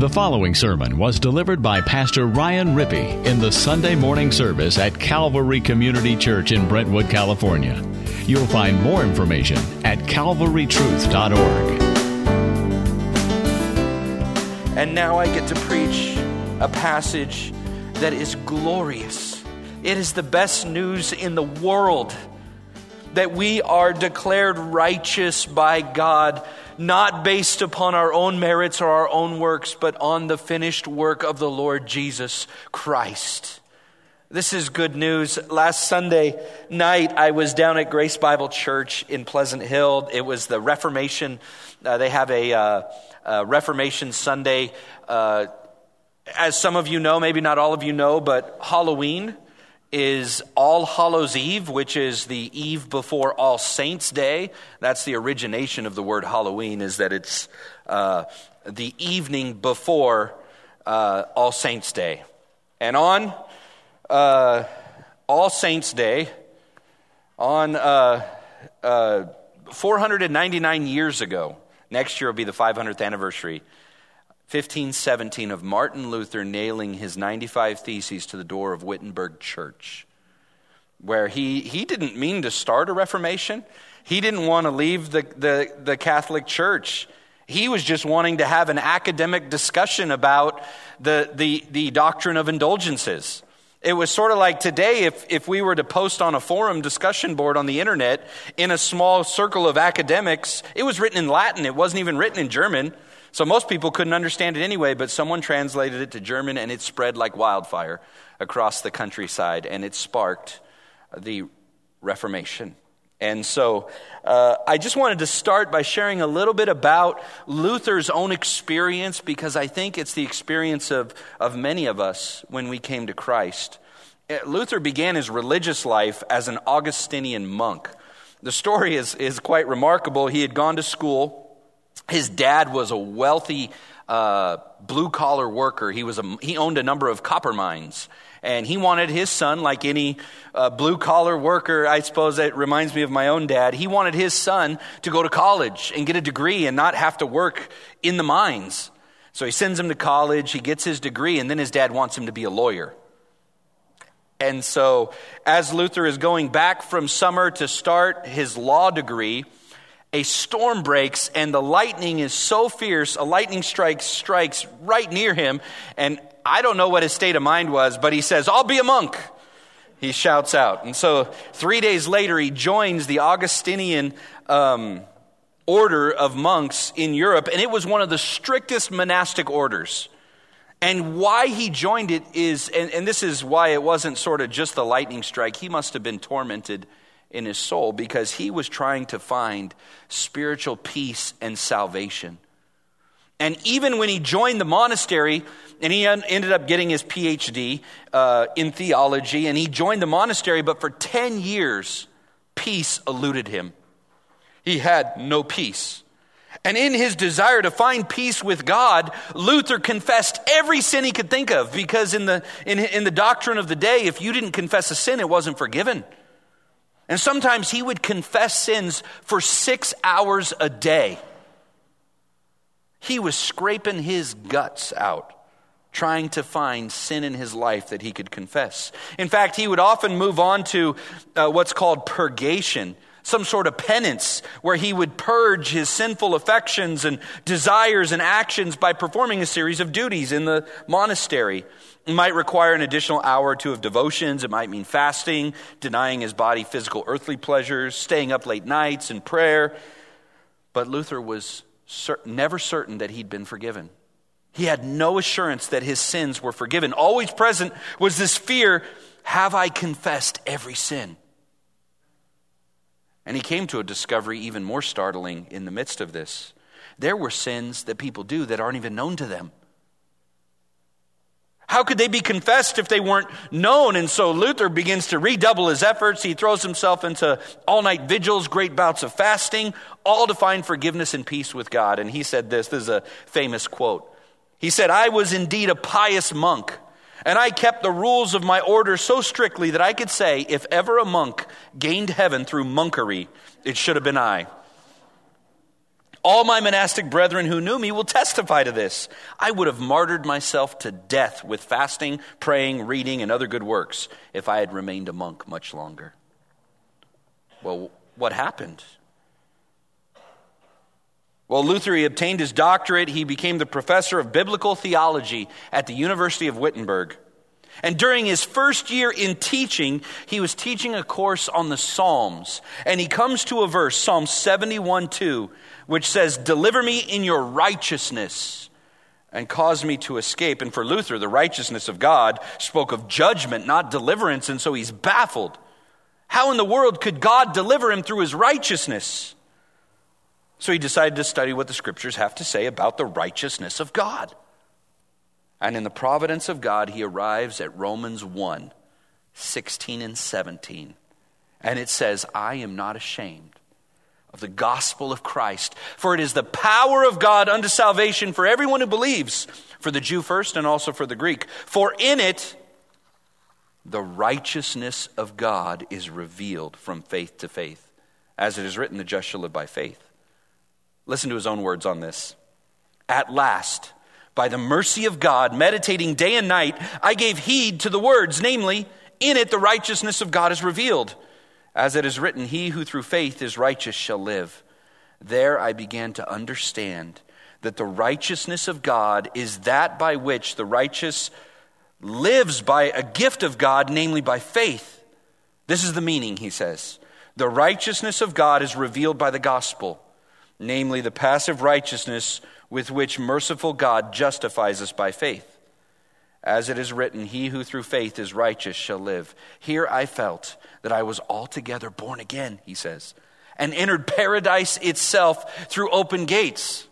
The following sermon was delivered by Pastor Ryan Rippee in the Sunday morning service at Calvary Community Church in Brentwood, California. You'll find more information at calvarytruth.org. And now I get to preach a passage that is glorious. It is the best news in the world that we are declared righteous by God not based upon our own merits or our own works, but on the finished work of the Lord Jesus Christ. This is good news. Last Sunday night, I was down at Grace Bible Church in Pleasant Hill. It was the Reformation. Uh, they have a, uh, a Reformation Sunday. Uh, as some of you know, maybe not all of you know, but Halloween is All Hallows Eve, which is the eve before All Saints Day. That's the origination of the word Halloween, is that it's uh, the evening before uh, All Saints Day. And on uh, All Saints Day, on uh, uh, 499 years ago, next year will be the 500th anniversary 1517 of Martin Luther nailing his 95 Theses to the door of Wittenberg Church, where he, he didn't mean to start a Reformation. He didn't want to leave the, the, the Catholic Church. He was just wanting to have an academic discussion about the, the, the doctrine of indulgences. It was sort of like today if, if we were to post on a forum discussion board on the internet in a small circle of academics, it was written in Latin, it wasn't even written in German. So most people couldn't understand it anyway, but someone translated it to German and it spread like wildfire across the countryside and it sparked the Reformation. And so uh, I just wanted to start by sharing a little bit about Luther's own experience because I think it's the experience of, of many of us when we came to Christ. Uh, Luther began his religious life as an Augustinian monk. The story is, is quite remarkable. He had gone to school his dad was a wealthy uh, blue collar worker. He, was a, he owned a number of copper mines. And he wanted his son, like any uh, blue collar worker, I suppose that reminds me of my own dad, he wanted his son to go to college and get a degree and not have to work in the mines. So he sends him to college, he gets his degree, and then his dad wants him to be a lawyer. And so, as Luther is going back from summer to start his law degree, a storm breaks and the lightning is so fierce, a lightning strike strikes right near him. And I don't know what his state of mind was, but he says, I'll be a monk. He shouts out. And so three days later, he joins the Augustinian um, order of monks in Europe, and it was one of the strictest monastic orders. And why he joined it is, and, and this is why it wasn't sort of just the lightning strike, he must have been tormented in his soul because he was trying to find spiritual peace and salvation. And even when he joined the monastery, and he ended up getting his PhD uh, in theology, and he joined the monastery, but for 10 years, peace eluded him. He had no peace. And in his desire to find peace with God, Luther confessed every sin he could think of because in the, in, in the doctrine of the day, if you didn't confess a sin, it wasn't forgiven. And sometimes he would confess sins for six hours a day. He was scraping his guts out, trying to find sin in his life that he could confess. In fact, he would often move on to uh, what's called purgation, some sort of penance, where he would purge his sinful affections and desires and actions by performing a series of duties in the monastery. It might require an additional hour or two of devotions. It might mean fasting, denying his body physical earthly pleasures, staying up late nights in prayer. But Luther was never certain that he'd been forgiven. He had no assurance that his sins were forgiven. Always present was this fear have I confessed every sin? And he came to a discovery even more startling in the midst of this. There were sins that people do that aren't even known to them. How could they be confessed if they weren't known? And so Luther begins to redouble his efforts. He throws himself into all night vigils, great bouts of fasting, all to find forgiveness and peace with God. And he said this this is a famous quote. He said, I was indeed a pious monk, and I kept the rules of my order so strictly that I could say, if ever a monk gained heaven through monkery, it should have been I. All my monastic brethren who knew me will testify to this. I would have martyred myself to death with fasting, praying, reading, and other good works if I had remained a monk much longer. Well, what happened? Well, Luther, he obtained his doctorate. He became the professor of biblical theology at the University of Wittenberg. And during his first year in teaching, he was teaching a course on the Psalms. And he comes to a verse, Psalm 71 2, which says, Deliver me in your righteousness and cause me to escape. And for Luther, the righteousness of God spoke of judgment, not deliverance. And so he's baffled. How in the world could God deliver him through his righteousness? So he decided to study what the scriptures have to say about the righteousness of God. And in the providence of God, he arrives at Romans 1 16 and 17. And it says, I am not ashamed of the gospel of Christ, for it is the power of God unto salvation for everyone who believes, for the Jew first and also for the Greek. For in it, the righteousness of God is revealed from faith to faith. As it is written, the just shall live by faith. Listen to his own words on this. At last, by the mercy of God, meditating day and night, I gave heed to the words, namely, in it the righteousness of God is revealed. As it is written, He who through faith is righteous shall live. There I began to understand that the righteousness of God is that by which the righteous lives by a gift of God, namely by faith. This is the meaning, he says. The righteousness of God is revealed by the gospel, namely the passive righteousness with which merciful God justifies us by faith. As it is written, He who through faith is righteous shall live. Here I felt that I was altogether born again, he says, and entered paradise itself through open gates.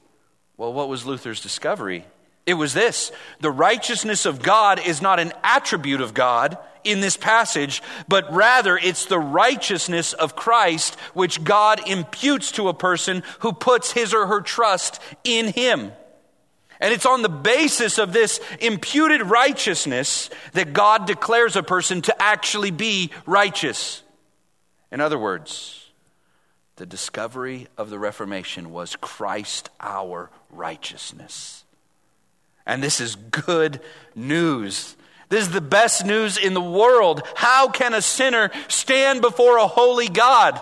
Well, what was Luther's discovery? It was this the righteousness of God is not an attribute of God in this passage, but rather it's the righteousness of Christ which God imputes to a person who puts his or her trust in him. And it's on the basis of this imputed righteousness that God declares a person to actually be righteous. In other words, the discovery of the Reformation was Christ our righteousness. And this is good news. This is the best news in the world. How can a sinner stand before a holy God?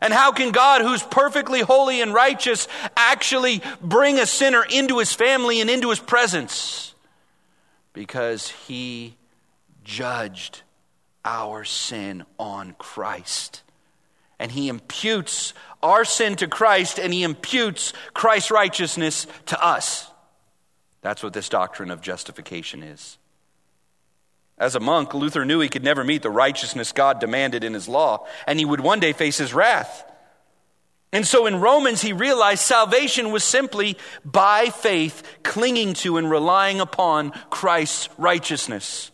And how can God, who's perfectly holy and righteous, actually bring a sinner into his family and into his presence? Because he judged our sin on Christ. And he imputes our sin to Christ, and he imputes Christ's righteousness to us. That's what this doctrine of justification is. As a monk, Luther knew he could never meet the righteousness God demanded in his law, and he would one day face his wrath. And so in Romans, he realized salvation was simply by faith, clinging to and relying upon Christ's righteousness.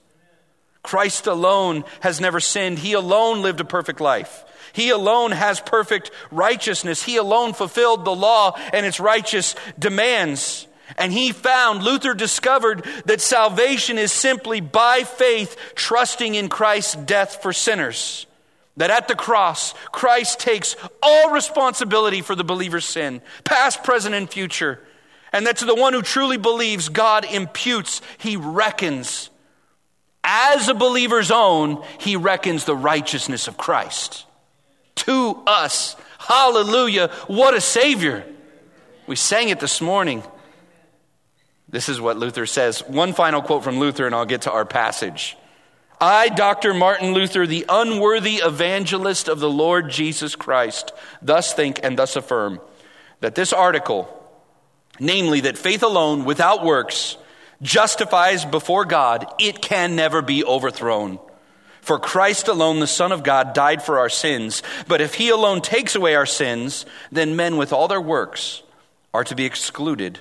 Christ alone has never sinned. He alone lived a perfect life. He alone has perfect righteousness. He alone fulfilled the law and its righteous demands. And he found, Luther discovered that salvation is simply by faith, trusting in Christ's death for sinners. That at the cross, Christ takes all responsibility for the believer's sin, past, present, and future. And that to the one who truly believes, God imputes, he reckons. As a believer's own, he reckons the righteousness of Christ. To us. Hallelujah. What a Savior. We sang it this morning. This is what Luther says. One final quote from Luther, and I'll get to our passage. I, Dr. Martin Luther, the unworthy evangelist of the Lord Jesus Christ, thus think and thus affirm that this article, namely that faith alone without works justifies before God, it can never be overthrown. For Christ alone, the Son of God, died for our sins. But if he alone takes away our sins, then men with all their works are to be excluded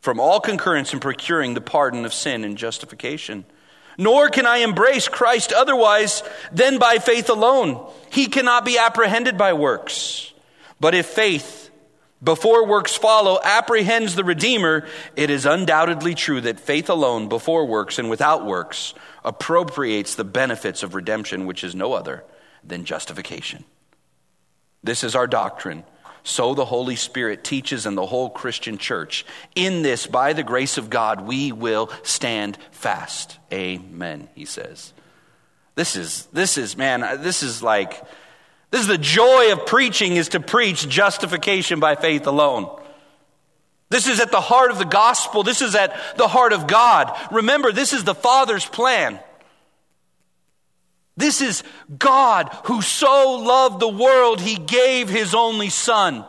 from all concurrence in procuring the pardon of sin and justification. Nor can I embrace Christ otherwise than by faith alone. He cannot be apprehended by works. But if faith, before works follow, apprehends the Redeemer, it is undoubtedly true that faith alone, before works and without works, appropriates the benefits of redemption, which is no other than justification. This is our doctrine So the Holy Spirit teaches in the whole Christian church. In this, by the grace of God, we will stand fast. Amen, he says. This is, this is, man, uh, this is like, this is the joy of preaching is to preach justification by faith alone. This is at the heart of the gospel. This is at the heart of God. Remember, this is the Father's plan. This is God who so loved the world, he gave his only Son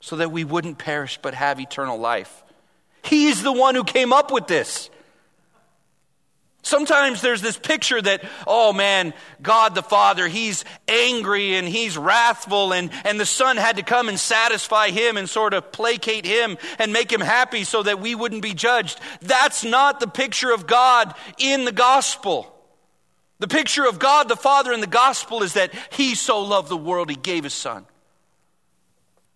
so that we wouldn't perish but have eternal life. He's the one who came up with this. Sometimes there's this picture that, oh man, God the Father, he's angry and he's wrathful, and, and the Son had to come and satisfy him and sort of placate him and make him happy so that we wouldn't be judged. That's not the picture of God in the gospel. The picture of God the Father in the gospel is that He so loved the world, He gave His Son.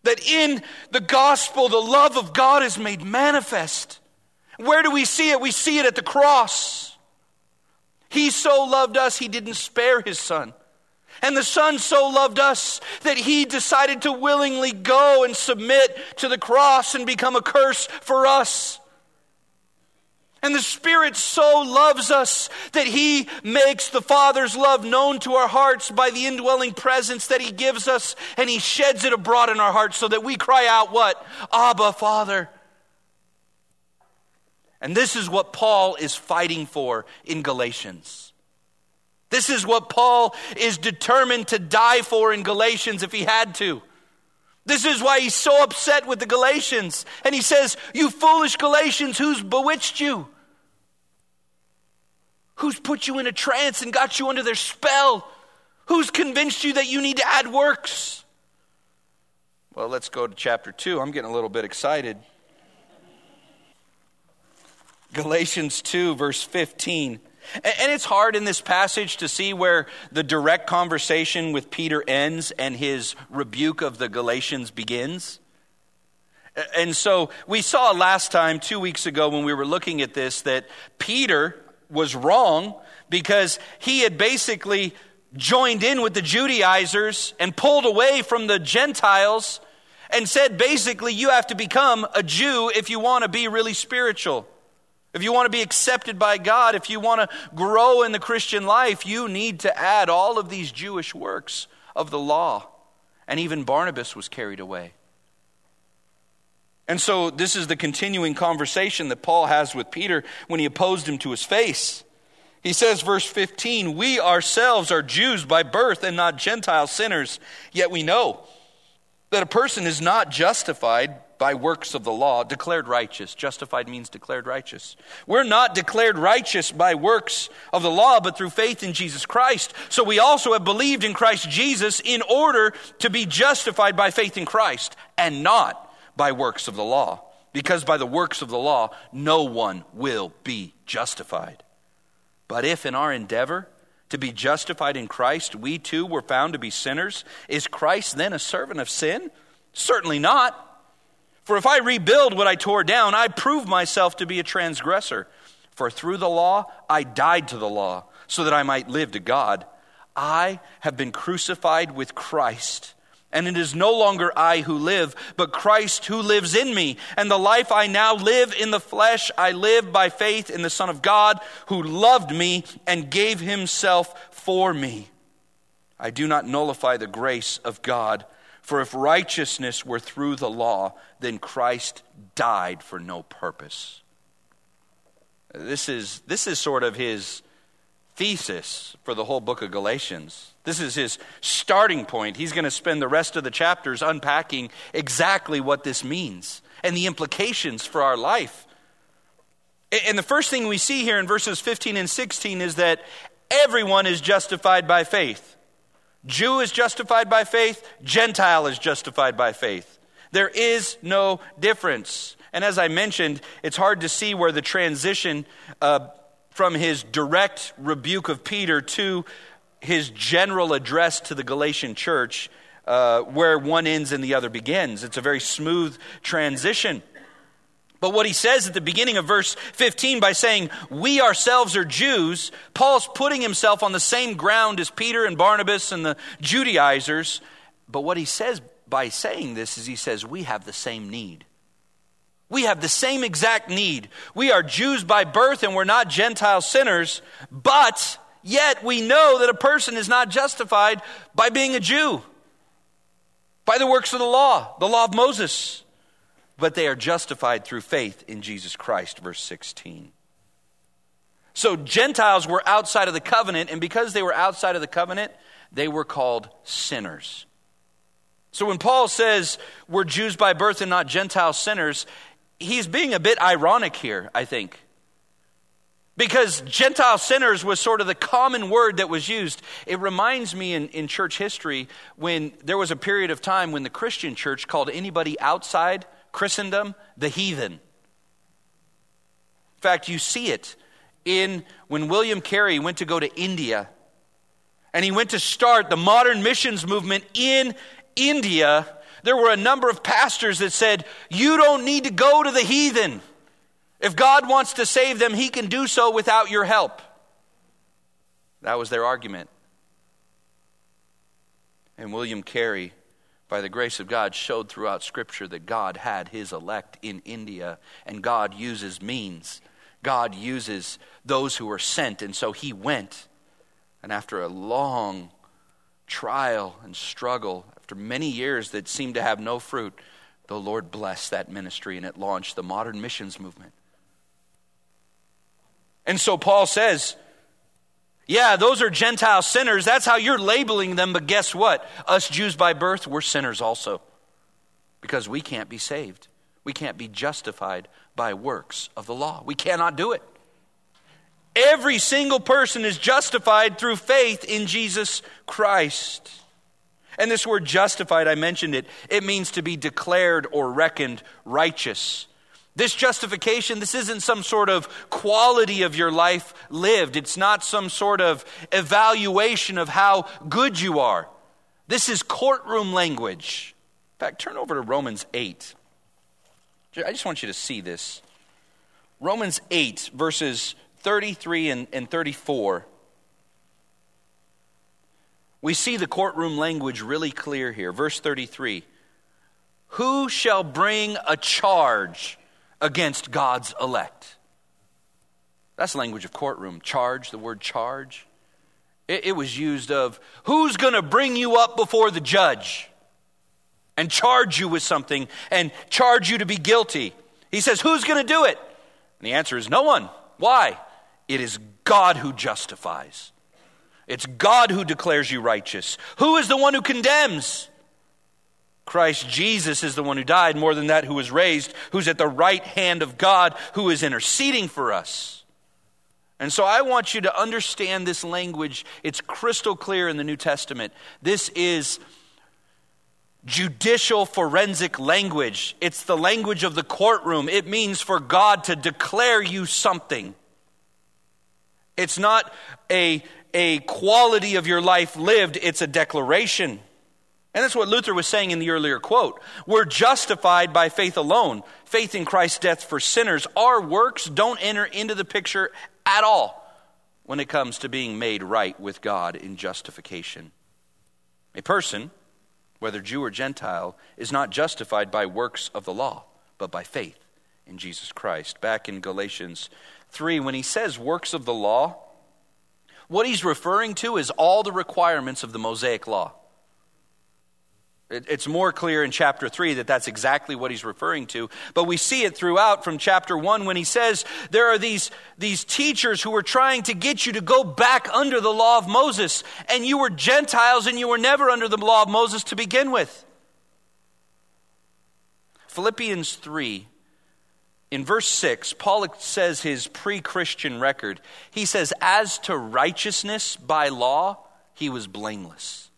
That in the gospel, the love of God is made manifest. Where do we see it? We see it at the cross. He so loved us, He didn't spare His Son. And the Son so loved us that He decided to willingly go and submit to the cross and become a curse for us. And the Spirit so loves us that He makes the Father's love known to our hearts by the indwelling presence that He gives us, and He sheds it abroad in our hearts so that we cry out, What? Abba, Father. And this is what Paul is fighting for in Galatians. This is what Paul is determined to die for in Galatians if he had to. This is why he's so upset with the Galatians. And he says, You foolish Galatians, who's bewitched you? Who's put you in a trance and got you under their spell? Who's convinced you that you need to add works? Well, let's go to chapter 2. I'm getting a little bit excited. Galatians 2, verse 15. And it's hard in this passage to see where the direct conversation with Peter ends and his rebuke of the Galatians begins. And so we saw last time, two weeks ago, when we were looking at this, that Peter was wrong because he had basically joined in with the Judaizers and pulled away from the Gentiles and said basically, you have to become a Jew if you want to be really spiritual. If you want to be accepted by God, if you want to grow in the Christian life, you need to add all of these Jewish works of the law. And even Barnabas was carried away. And so, this is the continuing conversation that Paul has with Peter when he opposed him to his face. He says, verse 15, We ourselves are Jews by birth and not Gentile sinners, yet we know that a person is not justified by works of the law, declared righteous. Justified means declared righteous. We're not declared righteous by works of the law, but through faith in Jesus Christ. So we also have believed in Christ Jesus in order to be justified by faith in Christ and not by works of the law. Because by the works of the law, no one will be justified. But if in our endeavor to be justified in Christ, we too were found to be sinners, is Christ then a servant of sin? Certainly not. For if I rebuild what I tore down, I prove myself to be a transgressor. For through the law, I died to the law, so that I might live to God. I have been crucified with Christ. And it is no longer I who live, but Christ who lives in me. And the life I now live in the flesh, I live by faith in the Son of God, who loved me and gave himself for me. I do not nullify the grace of God. For if righteousness were through the law, then Christ died for no purpose. This is, this is sort of his thesis for the whole book of Galatians. This is his starting point. He's going to spend the rest of the chapters unpacking exactly what this means and the implications for our life. And the first thing we see here in verses 15 and 16 is that everyone is justified by faith. Jew is justified by faith, Gentile is justified by faith. There is no difference. And as I mentioned, it's hard to see where the transition uh, from his direct rebuke of Peter to his general address to the Galatian church, uh, where one ends and the other begins. It's a very smooth transition. But what he says at the beginning of verse 15 by saying, We ourselves are Jews, Paul's putting himself on the same ground as Peter and Barnabas and the Judaizers But what he says by saying this is he says, We have the same need. We have the same exact need. We are Jews by birth and we're not Gentile sinners, but yet we know that a person is not justified by being a Jew, by the works of the law, the law of Moses, but they are justified through faith in Jesus Christ, verse 16. So Gentiles were outside of the covenant, and because they were outside of the covenant, they were called sinners. So when Paul says we're Jews by birth and not Gentile sinners, he's being a bit ironic here, I think. Because Gentile sinners was sort of the common word that was used. It reminds me in, in church history when there was a period of time when the Christian church called anybody outside Christendom the heathen. In fact, you see it in when William Carey went to go to India and he went to start the modern missions movement in India there were a number of pastors that said, You don't need to go to the heathen. If God wants to save them, he can do so without your help. That was their argument. And William Carey, by the grace of God, showed throughout Scripture that God had his elect in India, and God uses means. God uses those who are sent, and so he went. And after a long trial and struggle, after many years that seemed to have no fruit, the Lord blessed that ministry and it launched the modern missions movement. And so Paul says, yeah, those are Gentile sinners. That's how you're labeling them. But guess what? Us Jews by birth, we're sinners also. Because we can't be saved. We can't be justified by works of the law. We cannot do it. Every single person is justified through faith in Jesus Christ. And this word justified, I mentioned it, it means to be declared or reckoned righteous. This justification, this isn't some sort of quality of your life lived. It's not some sort of evaluation of how good you are. This is courtroom language. In fact, turn over to Romans 8. I just want you to see this. Romans 8, verses 33 and, and 34, we see the courtroom language really clear here. Verse 33 Who shall bring a charge against God's elect? That's language of courtroom. Charge, the word charge. It, it was used of who's going to bring you up before the judge and charge you with something and charge you to be guilty. He says, Who's going to do it? And the answer is no one. Why? It is God who justifies. It's God who declares you righteous. Who is the one who condemns? Christ Jesus is the one who died, more than that, who was raised, who's at the right hand of God, who is interceding for us. And so I want you to understand this language. It's crystal clear in the New Testament. This is judicial forensic language, it's the language of the courtroom. It means for God to declare you something. It's not a, a quality of your life lived, it's a declaration. And that's what Luther was saying in the earlier quote. We're justified by faith alone, faith in Christ's death for sinners. Our works don't enter into the picture at all when it comes to being made right with God in justification. A person, whether Jew or Gentile, is not justified by works of the law, but by faith in Jesus Christ. Back in Galatians 3, when he says works of the law, what he's referring to is all the requirements of the Mosaic law. It's more clear in chapter 3 that that's exactly what he's referring to. But we see it throughout from chapter 1 when he says there are these, these teachers who were trying to get you to go back under the law of Moses. And you were Gentiles and you were never under the law of Moses to begin with. Philippians 3 in verse 6, Paul says his pre Christian record. He says, As to righteousness by law, he was blameless.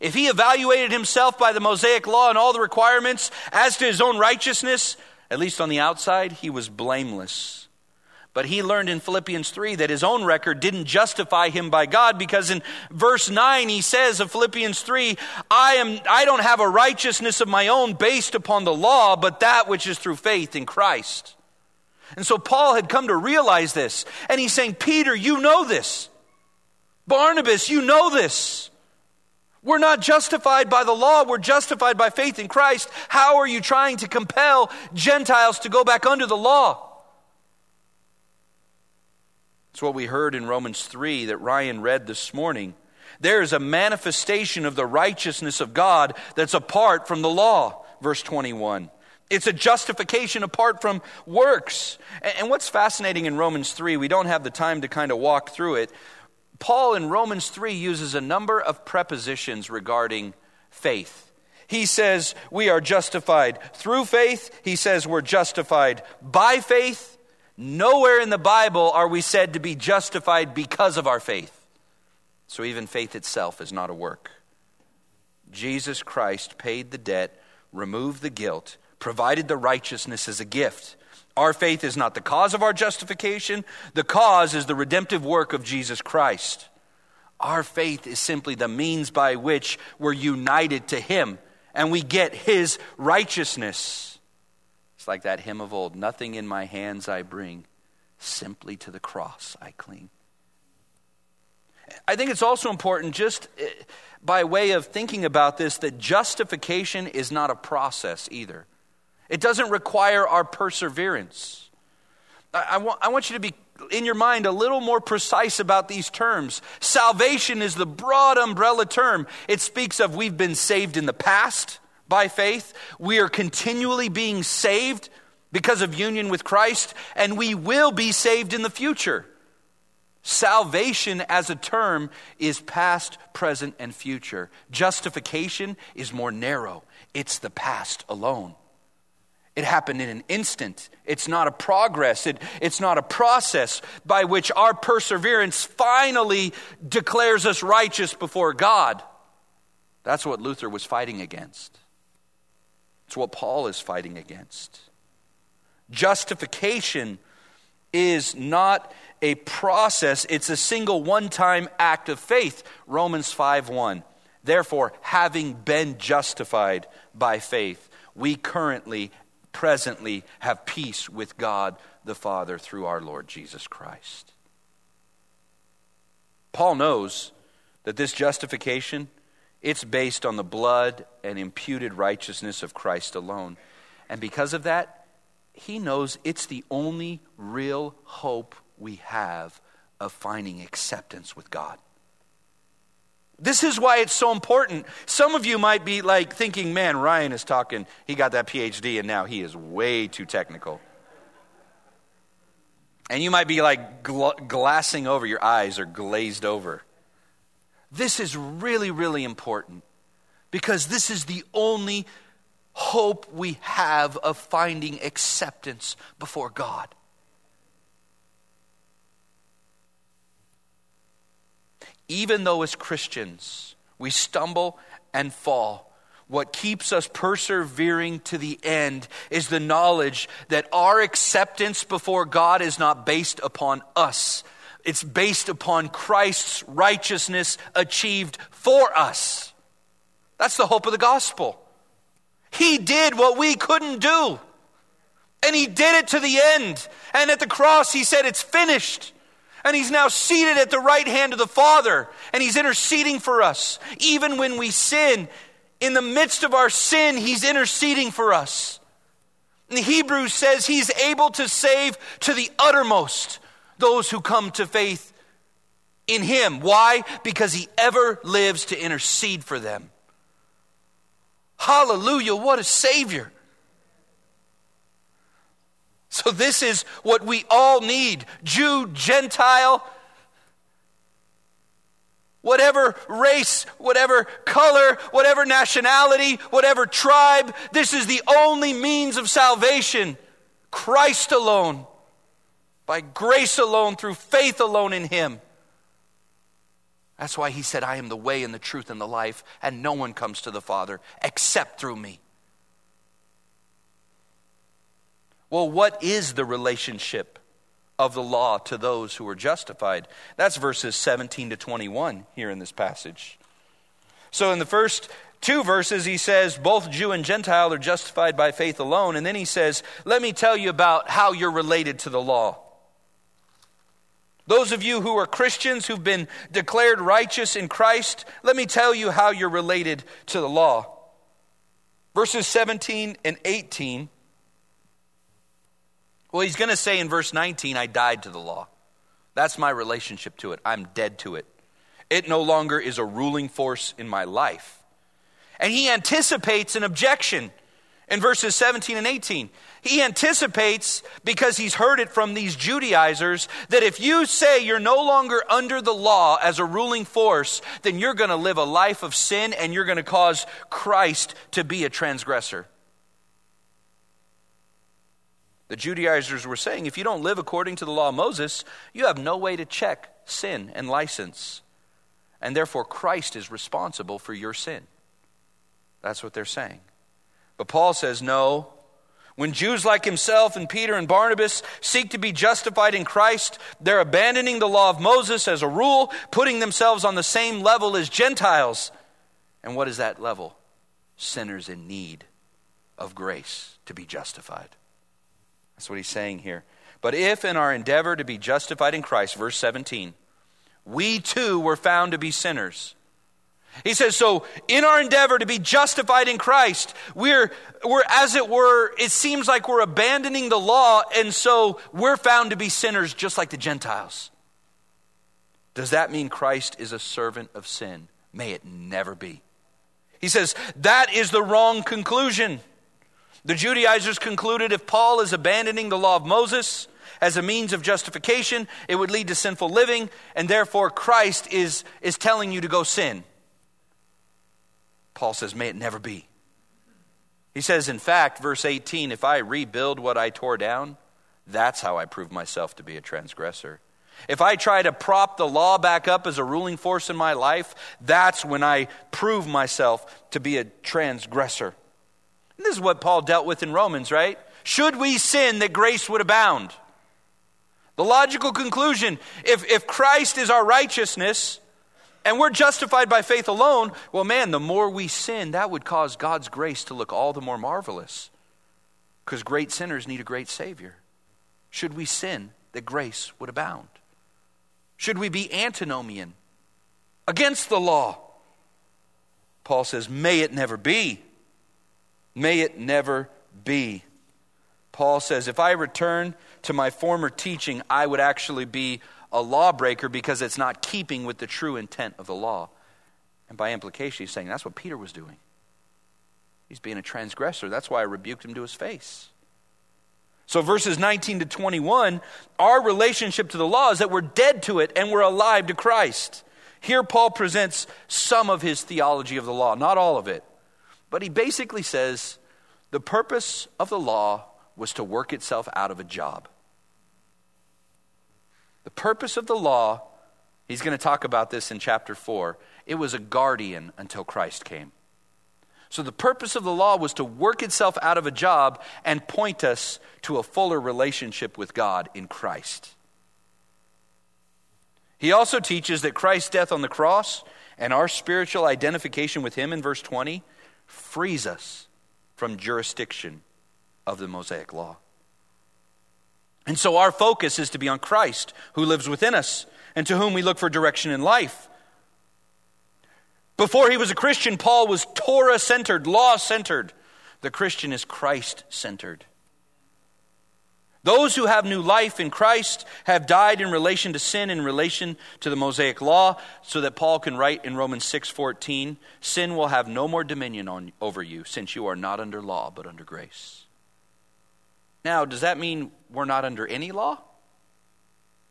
If he evaluated himself by the Mosaic law and all the requirements as to his own righteousness, at least on the outside, he was blameless. But he learned in Philippians 3 that his own record didn't justify him by God because in verse 9 he says of Philippians 3, I am I don't have a righteousness of my own based upon the law, but that which is through faith in Christ. And so Paul had come to realize this, and he's saying, Peter, you know this. Barnabas, you know this. We're not justified by the law, we're justified by faith in Christ. How are you trying to compel Gentiles to go back under the law? It's what we heard in Romans 3 that Ryan read this morning. There is a manifestation of the righteousness of God that's apart from the law, verse 21. It's a justification apart from works. And what's fascinating in Romans 3, we don't have the time to kind of walk through it. Paul in Romans 3 uses a number of prepositions regarding faith. He says we are justified through faith. He says we're justified by faith. Nowhere in the Bible are we said to be justified because of our faith. So even faith itself is not a work. Jesus Christ paid the debt, removed the guilt, provided the righteousness as a gift. Our faith is not the cause of our justification, the cause is the redemptive work of Jesus Christ. Our faith is simply the means by which we're united to Him and we get His righteousness. Like that hymn of old Nothing in my hands I bring, simply to the cross I cling. I think it's also important, just eh, by way of thinking about this, that justification is not a process either. It doesn't require our perseverance. I, I, want, I want you to be in your mind a little more precise about these terms. Salvation is the broad umbrella term. It speaks of we've been saved in the past by faith, we are continually being saved because of union with Christ, and we will be saved in the future. Salvation as a term is past, present, and future. Justification is more narrow, it's the past alone. It happened in an instant. It's not a progress. It, it's not a process by which our perseverance finally declares us righteous before God. That's what Luther was fighting against. It's what Paul is fighting against. Justification is not a process, it's a single one time act of faith. Romans 5 1. Therefore, having been justified by faith, we currently presently have peace with God the Father through our Lord Jesus Christ. Paul knows that this justification it's based on the blood and imputed righteousness of Christ alone. And because of that, he knows it's the only real hope we have of finding acceptance with God. This is why it's so important. Some of you might be like thinking, man, Ryan is talking, he got that PhD and now he is way too technical. And you might be like gl- glassing over, your eyes are glazed over. This is really, really important because this is the only hope we have of finding acceptance before God. even though as Christians we stumble and fall, what keeps us persevering to the end is the knowledge that our acceptance before God is not based upon us. It's based upon Christ's righteousness achieved for us. That's the hope of the gospel. He did what we couldn't do. And he did it to the end. And at the cross, he said, It's finished. And he's now seated at the right hand of the Father, and he's interceding for us. Even when we sin, in the midst of our sin, he's interceding for us. And Hebrews says he's able to save to the uttermost those who come to faith in him. Why? Because he ever lives to intercede for them. Hallelujah, what a Savior! So, this is what we all need Jew, Gentile, whatever race, whatever color, whatever nationality, whatever tribe. This is the only means of salvation Christ alone, by grace alone, through faith alone in Him. That's why He said, I am the way and the truth and the life, and no one comes to the Father except through me. Well, what is the relationship of the law to those who are justified? That's verses 17 to 21 here in this passage. So, in the first two verses, he says both Jew and Gentile are justified by faith alone. And then he says, Let me tell you about how you're related to the law. Those of you who are Christians who've been declared righteous in Christ, let me tell you how you're related to the law. Verses 17 and 18. Well, he's going to say in verse 19, I died to the law. That's my relationship to it. I'm dead to it. It no longer is a ruling force in my life. And he anticipates an objection in verses 17 and 18. He anticipates, because he's heard it from these Judaizers, that if you say you're no longer under the law as a ruling force, then you're going to live a life of sin and you're going to cause Christ to be a transgressor. The Judaizers were saying if you don't live according to the law of Moses, you have no way to check sin and license. And therefore, Christ is responsible for your sin. That's what they're saying. But Paul says, no. When Jews like himself and Peter and Barnabas seek to be justified in Christ, they're abandoning the law of Moses as a rule, putting themselves on the same level as Gentiles. And what is that level? Sinners in need of grace to be justified. That's what he's saying here. But if in our endeavor to be justified in Christ, verse 17, we too were found to be sinners. He says, so in our endeavor to be justified in Christ, we're, we're, as it were, it seems like we're abandoning the law, and so we're found to be sinners just like the Gentiles. Does that mean Christ is a servant of sin? May it never be. He says, that is the wrong conclusion. The Judaizers concluded if Paul is abandoning the law of Moses as a means of justification, it would lead to sinful living, and therefore Christ is, is telling you to go sin. Paul says, may it never be. He says, in fact, verse 18, if I rebuild what I tore down, that's how I prove myself to be a transgressor. If I try to prop the law back up as a ruling force in my life, that's when I prove myself to be a transgressor. And this is what Paul dealt with in Romans, right? Should we sin that grace would abound? The logical conclusion if, if Christ is our righteousness and we're justified by faith alone, well, man, the more we sin, that would cause God's grace to look all the more marvelous. Because great sinners need a great Savior. Should we sin that grace would abound? Should we be antinomian against the law? Paul says, May it never be. May it never be. Paul says, if I return to my former teaching, I would actually be a lawbreaker because it's not keeping with the true intent of the law. And by implication, he's saying that's what Peter was doing. He's being a transgressor. That's why I rebuked him to his face. So, verses 19 to 21, our relationship to the law is that we're dead to it and we're alive to Christ. Here, Paul presents some of his theology of the law, not all of it. But he basically says the purpose of the law was to work itself out of a job. The purpose of the law, he's going to talk about this in chapter 4, it was a guardian until Christ came. So the purpose of the law was to work itself out of a job and point us to a fuller relationship with God in Christ. He also teaches that Christ's death on the cross and our spiritual identification with him in verse 20 frees us from jurisdiction of the Mosaic law. And so our focus is to be on Christ, who lives within us, and to whom we look for direction in life. Before he was a Christian, Paul was Torah centered, law centered. The Christian is Christ centered. Those who have new life in Christ have died in relation to sin in relation to the Mosaic law so that Paul can write in Romans 6:14, sin will have no more dominion on, over you since you are not under law but under grace. Now, does that mean we're not under any law?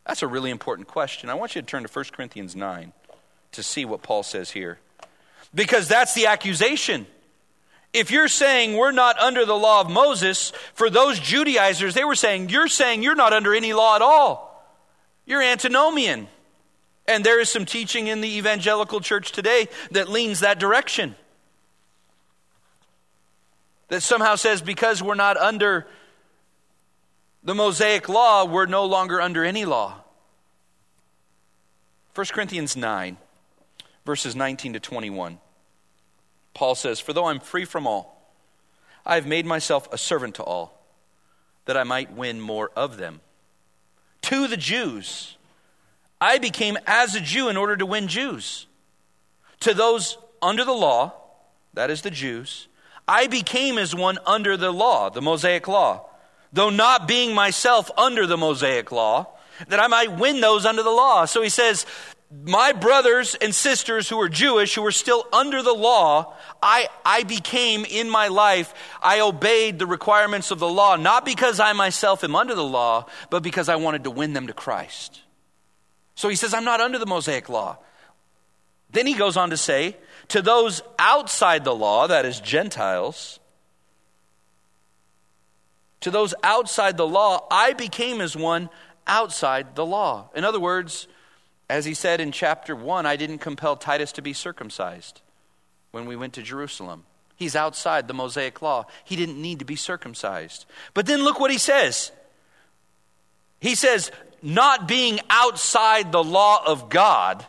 That's a really important question. I want you to turn to 1 Corinthians 9 to see what Paul says here. Because that's the accusation. If you're saying we're not under the law of Moses, for those Judaizers, they were saying, you're saying you're not under any law at all. You're antinomian. And there is some teaching in the evangelical church today that leans that direction. That somehow says because we're not under the Mosaic law, we're no longer under any law. 1 Corinthians 9, verses 19 to 21. Paul says, For though I'm free from all, I have made myself a servant to all, that I might win more of them. To the Jews, I became as a Jew in order to win Jews. To those under the law, that is the Jews, I became as one under the law, the Mosaic law, though not being myself under the Mosaic law, that I might win those under the law. So he says, my brothers and sisters who were Jewish, who were still under the law, I, I became in my life, I obeyed the requirements of the law, not because I myself am under the law, but because I wanted to win them to Christ. So he says, I'm not under the Mosaic law. Then he goes on to say, to those outside the law, that is, Gentiles, to those outside the law, I became as one outside the law. In other words, as he said in chapter 1, I didn't compel Titus to be circumcised when we went to Jerusalem. He's outside the Mosaic law. He didn't need to be circumcised. But then look what he says. He says, not being outside the law of God,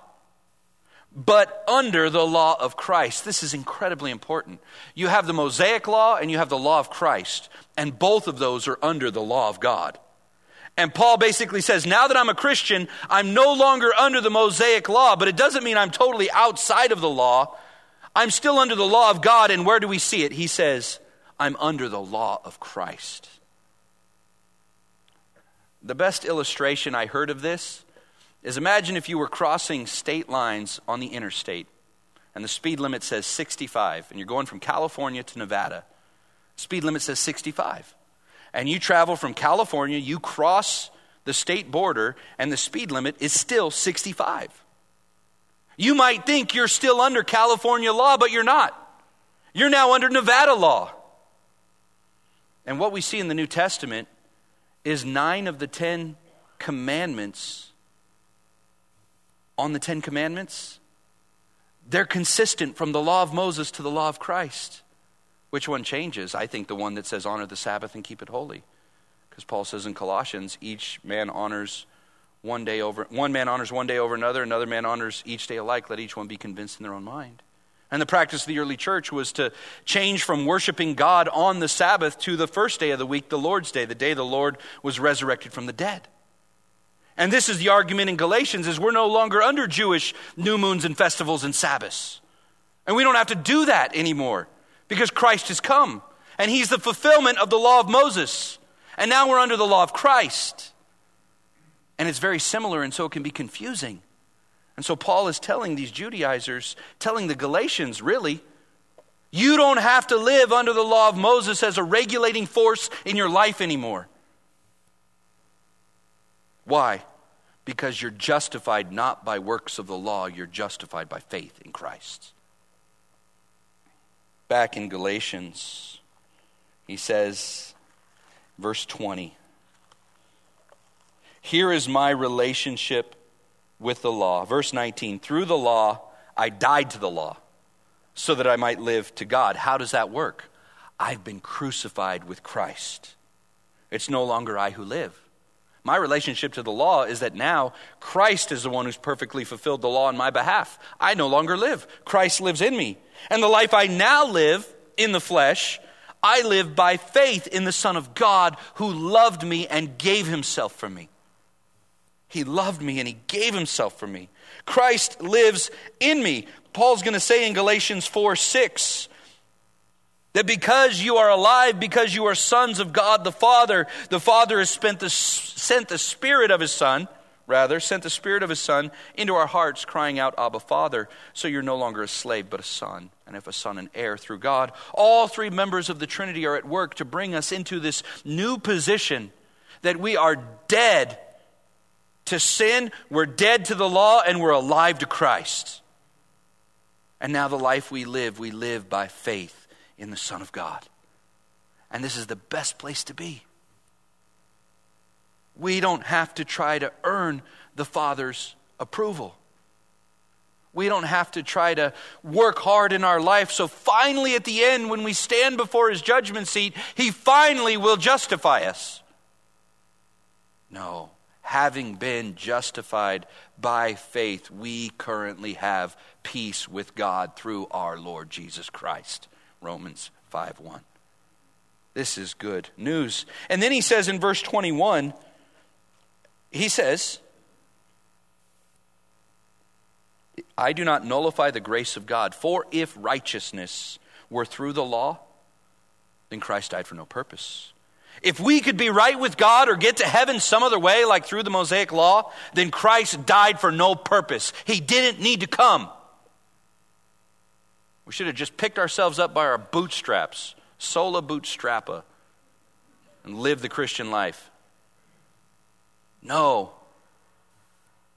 but under the law of Christ. This is incredibly important. You have the Mosaic law and you have the law of Christ, and both of those are under the law of God. And Paul basically says, now that I'm a Christian, I'm no longer under the Mosaic law, but it doesn't mean I'm totally outside of the law. I'm still under the law of God, and where do we see it? He says, I'm under the law of Christ. The best illustration I heard of this is imagine if you were crossing state lines on the interstate, and the speed limit says 65, and you're going from California to Nevada. Speed limit says 65 and you travel from California, you cross the state border, and the speed limit is still 65. You might think you're still under California law, but you're not. You're now under Nevada law. And what we see in the New Testament is nine of the Ten Commandments on the Ten Commandments. They're consistent from the law of Moses to the law of Christ. Which one changes? I think the one that says honor the Sabbath and keep it holy. Because Paul says in Colossians, each man honors one day over one man honors one day over another, another man honors each day alike, let each one be convinced in their own mind. And the practice of the early church was to change from worshiping God on the Sabbath to the first day of the week, the Lord's day, the day the Lord was resurrected from the dead. And this is the argument in Galatians is we're no longer under Jewish new moons and festivals and Sabbaths. And we don't have to do that anymore because Christ has come and he's the fulfillment of the law of Moses. And now we're under the law of Christ. And it's very similar, and so it can be confusing. And so Paul is telling these Judaizers, telling the Galatians, really, you don't have to live under the law of Moses as a regulating force in your life anymore. Why? Because you're justified not by works of the law, you're justified by faith in Christ back in Galatians, he says, verse 20, Here is my relationship with the law. Verse 19, through the law, I died to the law so that I might live to God. How does that work? I've been crucified with Christ. It's no longer I who live. My relationship to the law is that now Christ is the one who's perfectly fulfilled the law on my behalf. I no longer live. Christ lives in me. And the life I now live in the flesh, I live by faith in the Son of God who loved me and gave himself for me. He loved me and he gave himself for me. Christ lives in me. Paul's going to say in Galatians 4 6 that because you are alive, because you are sons of God the Father, the Father has the, sent the Spirit of his Son rather, sent the Spirit of His Son into our hearts, crying out, Abba, Father. So you're no longer a slave, but a son. And if a son, an heir through God. All three members of the Trinity are at work to bring us into this new position that we are dead to sin, we're dead to the law, and we're alive to Christ. And now the life we live, we live by faith in the Son of God. And this is the best place to be. We don't have to try to earn the Father's approval. We don't have to try to work hard in our life. So finally, at the end, when we stand before His judgment seat, He finally will justify us. No. Having been justified by faith, we currently have peace with God through our Lord Jesus Christ. Romans 5 1. This is good news. And then he says in verse 21 he says, I do not nullify the grace of God. For if righteousness were through the law, then Christ died for no purpose. If we could be right with God or get to heaven some other way, like through the Mosaic law, then Christ died for no purpose. He didn't need to come. We should have just picked ourselves up by our bootstraps, sola bootstrappa, and lived the Christian life. No.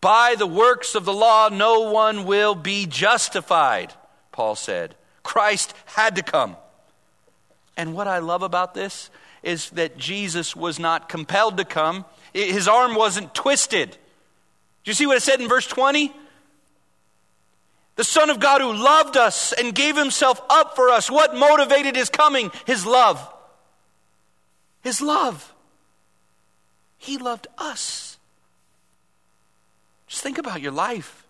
By the works of the law, no one will be justified, Paul said. Christ had to come. And what I love about this is that Jesus was not compelled to come, his arm wasn't twisted. Do you see what it said in verse 20? The Son of God who loved us and gave himself up for us. What motivated his coming? His love. His love. He loved us. Just think about your life.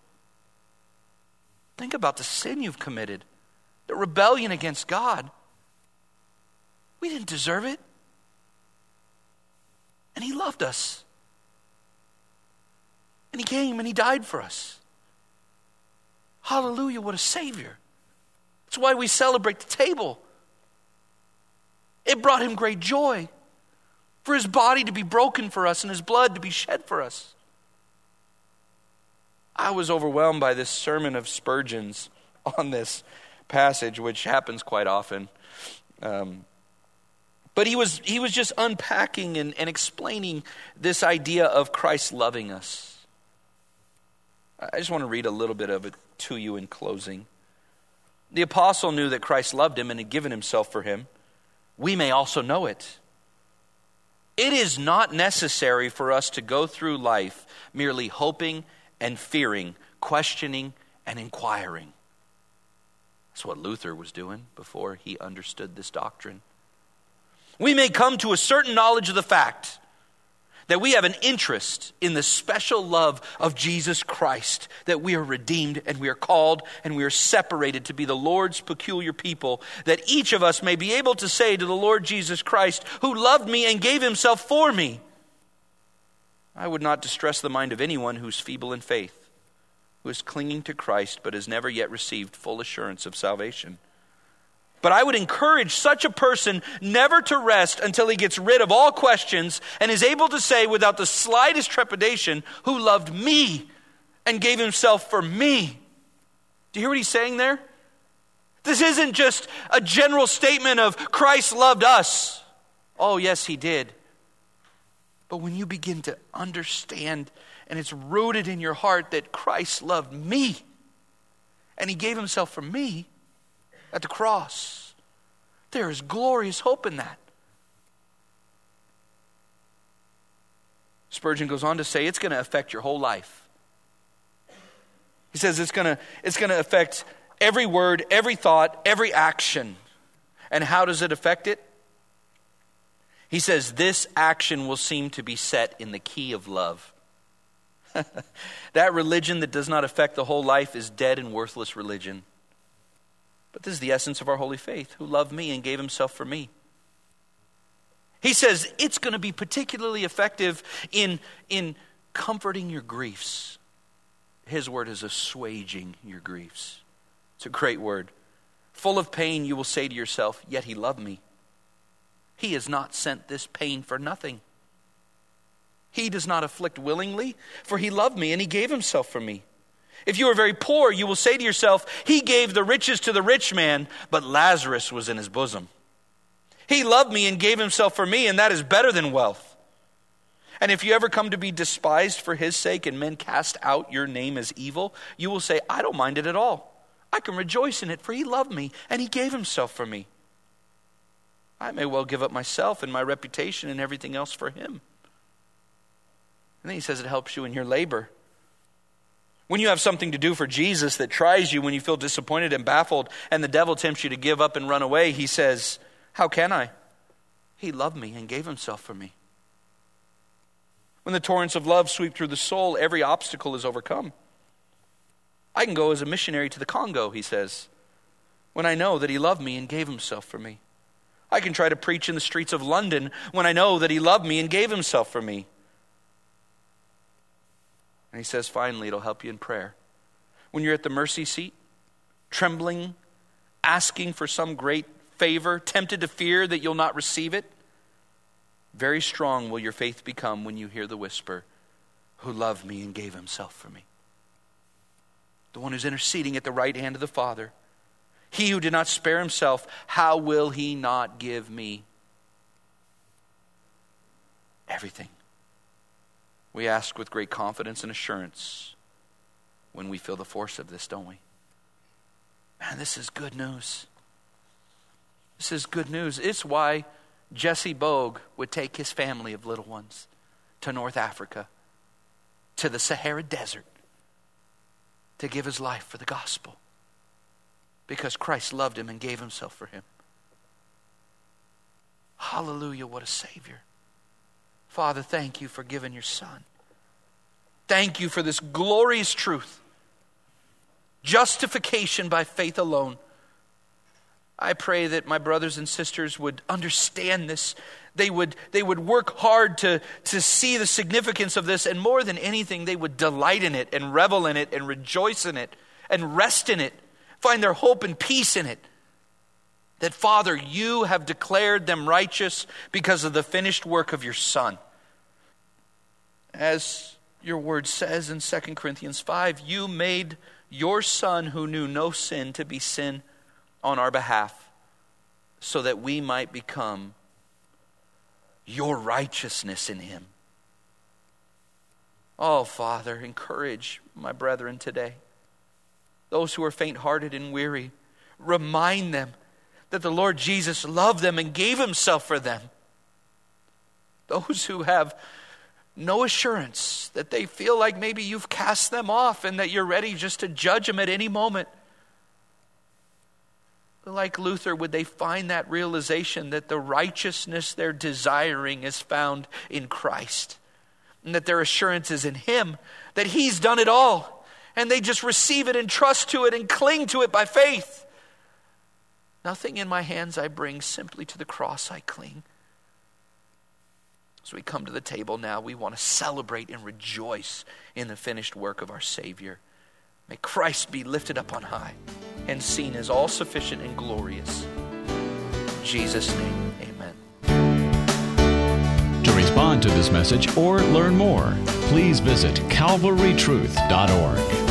Think about the sin you've committed, the rebellion against God. We didn't deserve it. And He loved us. And He came and He died for us. Hallelujah, what a Savior. That's why we celebrate the table. It brought Him great joy for His body to be broken for us and His blood to be shed for us. I was overwhelmed by this sermon of Spurgeon's on this passage, which happens quite often. Um, but he was, he was just unpacking and, and explaining this idea of Christ loving us. I just want to read a little bit of it to you in closing. The apostle knew that Christ loved him and had given himself for him. We may also know it. It is not necessary for us to go through life merely hoping and fearing, questioning and inquiring. That's what Luther was doing before he understood this doctrine we may come to a certain knowledge of the fact that we have an interest in the special love of Jesus Christ, that we are redeemed and we are called and we are separated to be the Lord's peculiar people, that each of us may be able to say to the Lord Jesus Christ, who loved me and gave himself for me, I would not distress the mind of anyone who's feeble in faith, who is clinging to Christ but has never yet received full assurance of salvation. But I would encourage such a person never to rest until he gets rid of all questions and is able to say without the slightest trepidation, Who loved me and gave himself for me? Do you hear what he's saying there? This isn't just a general statement of Christ loved us. Oh, yes, he did. But when you begin to understand and it's rooted in your heart that Christ loved me and he gave himself for me, at the cross. There is glorious hope in that. Spurgeon goes on to say it's going to affect your whole life. He says it's going to, it's going to affect every word, every thought, every action. And how does it affect it? He says this action will seem to be set in the key of love. that religion that does not affect the whole life is dead and worthless religion. But this is the essence of our holy faith, who loved me and gave himself for me. He says it's going to be particularly effective in, in comforting your griefs. His word is assuaging your griefs. It's a great word. Full of pain, you will say to yourself, Yet he loved me. He has not sent this pain for nothing. He does not afflict willingly, for he loved me and he gave himself for me. If you are very poor, you will say to yourself, He gave the riches to the rich man, but Lazarus was in his bosom. He loved me and gave himself for me, and that is better than wealth. And if you ever come to be despised for his sake and men cast out your name as evil, you will say, I don't mind it at all. I can rejoice in it, for he loved me and he gave himself for me. I may well give up myself and my reputation and everything else for him. And then he says it helps you in your labor. When you have something to do for Jesus that tries you, when you feel disappointed and baffled, and the devil tempts you to give up and run away, he says, How can I? He loved me and gave himself for me. When the torrents of love sweep through the soul, every obstacle is overcome. I can go as a missionary to the Congo, he says, when I know that he loved me and gave himself for me. I can try to preach in the streets of London when I know that he loved me and gave himself for me. And he says, finally, it'll help you in prayer. when you're at the mercy seat, trembling, asking for some great favor, tempted to fear that you'll not receive it? Very strong will your faith become when you hear the whisper, Who loved me and gave himself for me. The one who's interceding at the right hand of the Father. He who did not spare himself, how will he not give me everything? We ask with great confidence and assurance when we feel the force of this, don't we? Man, this is good news. This is good news. It's why Jesse Bogue would take his family of little ones to North Africa, to the Sahara Desert, to give his life for the gospel. Because Christ loved him and gave himself for him. Hallelujah, what a Savior. Father, thank you for giving your Son. Thank you for this glorious truth justification by faith alone. I pray that my brothers and sisters would understand this. They would, they would work hard to, to see the significance of this, and more than anything, they would delight in it and revel in it and rejoice in it and rest in it, find their hope and peace in it. That, Father, you have declared them righteous because of the finished work of your Son. As your word says in 2 Corinthians 5, you made your Son who knew no sin to be sin on our behalf so that we might become your righteousness in him. Oh, Father, encourage my brethren today. Those who are faint hearted and weary, remind them that the Lord Jesus loved them and gave himself for them. Those who have no assurance that they feel like maybe you've cast them off and that you're ready just to judge them at any moment. Like Luther, would they find that realization that the righteousness they're desiring is found in Christ? And that their assurance is in Him, that He's done it all. And they just receive it and trust to it and cling to it by faith. Nothing in my hands I bring, simply to the cross I cling. As we come to the table now, we want to celebrate and rejoice in the finished work of our Savior. May Christ be lifted up on high and seen as all sufficient and glorious. In Jesus' name, amen. To respond to this message or learn more, please visit calvarytruth.org.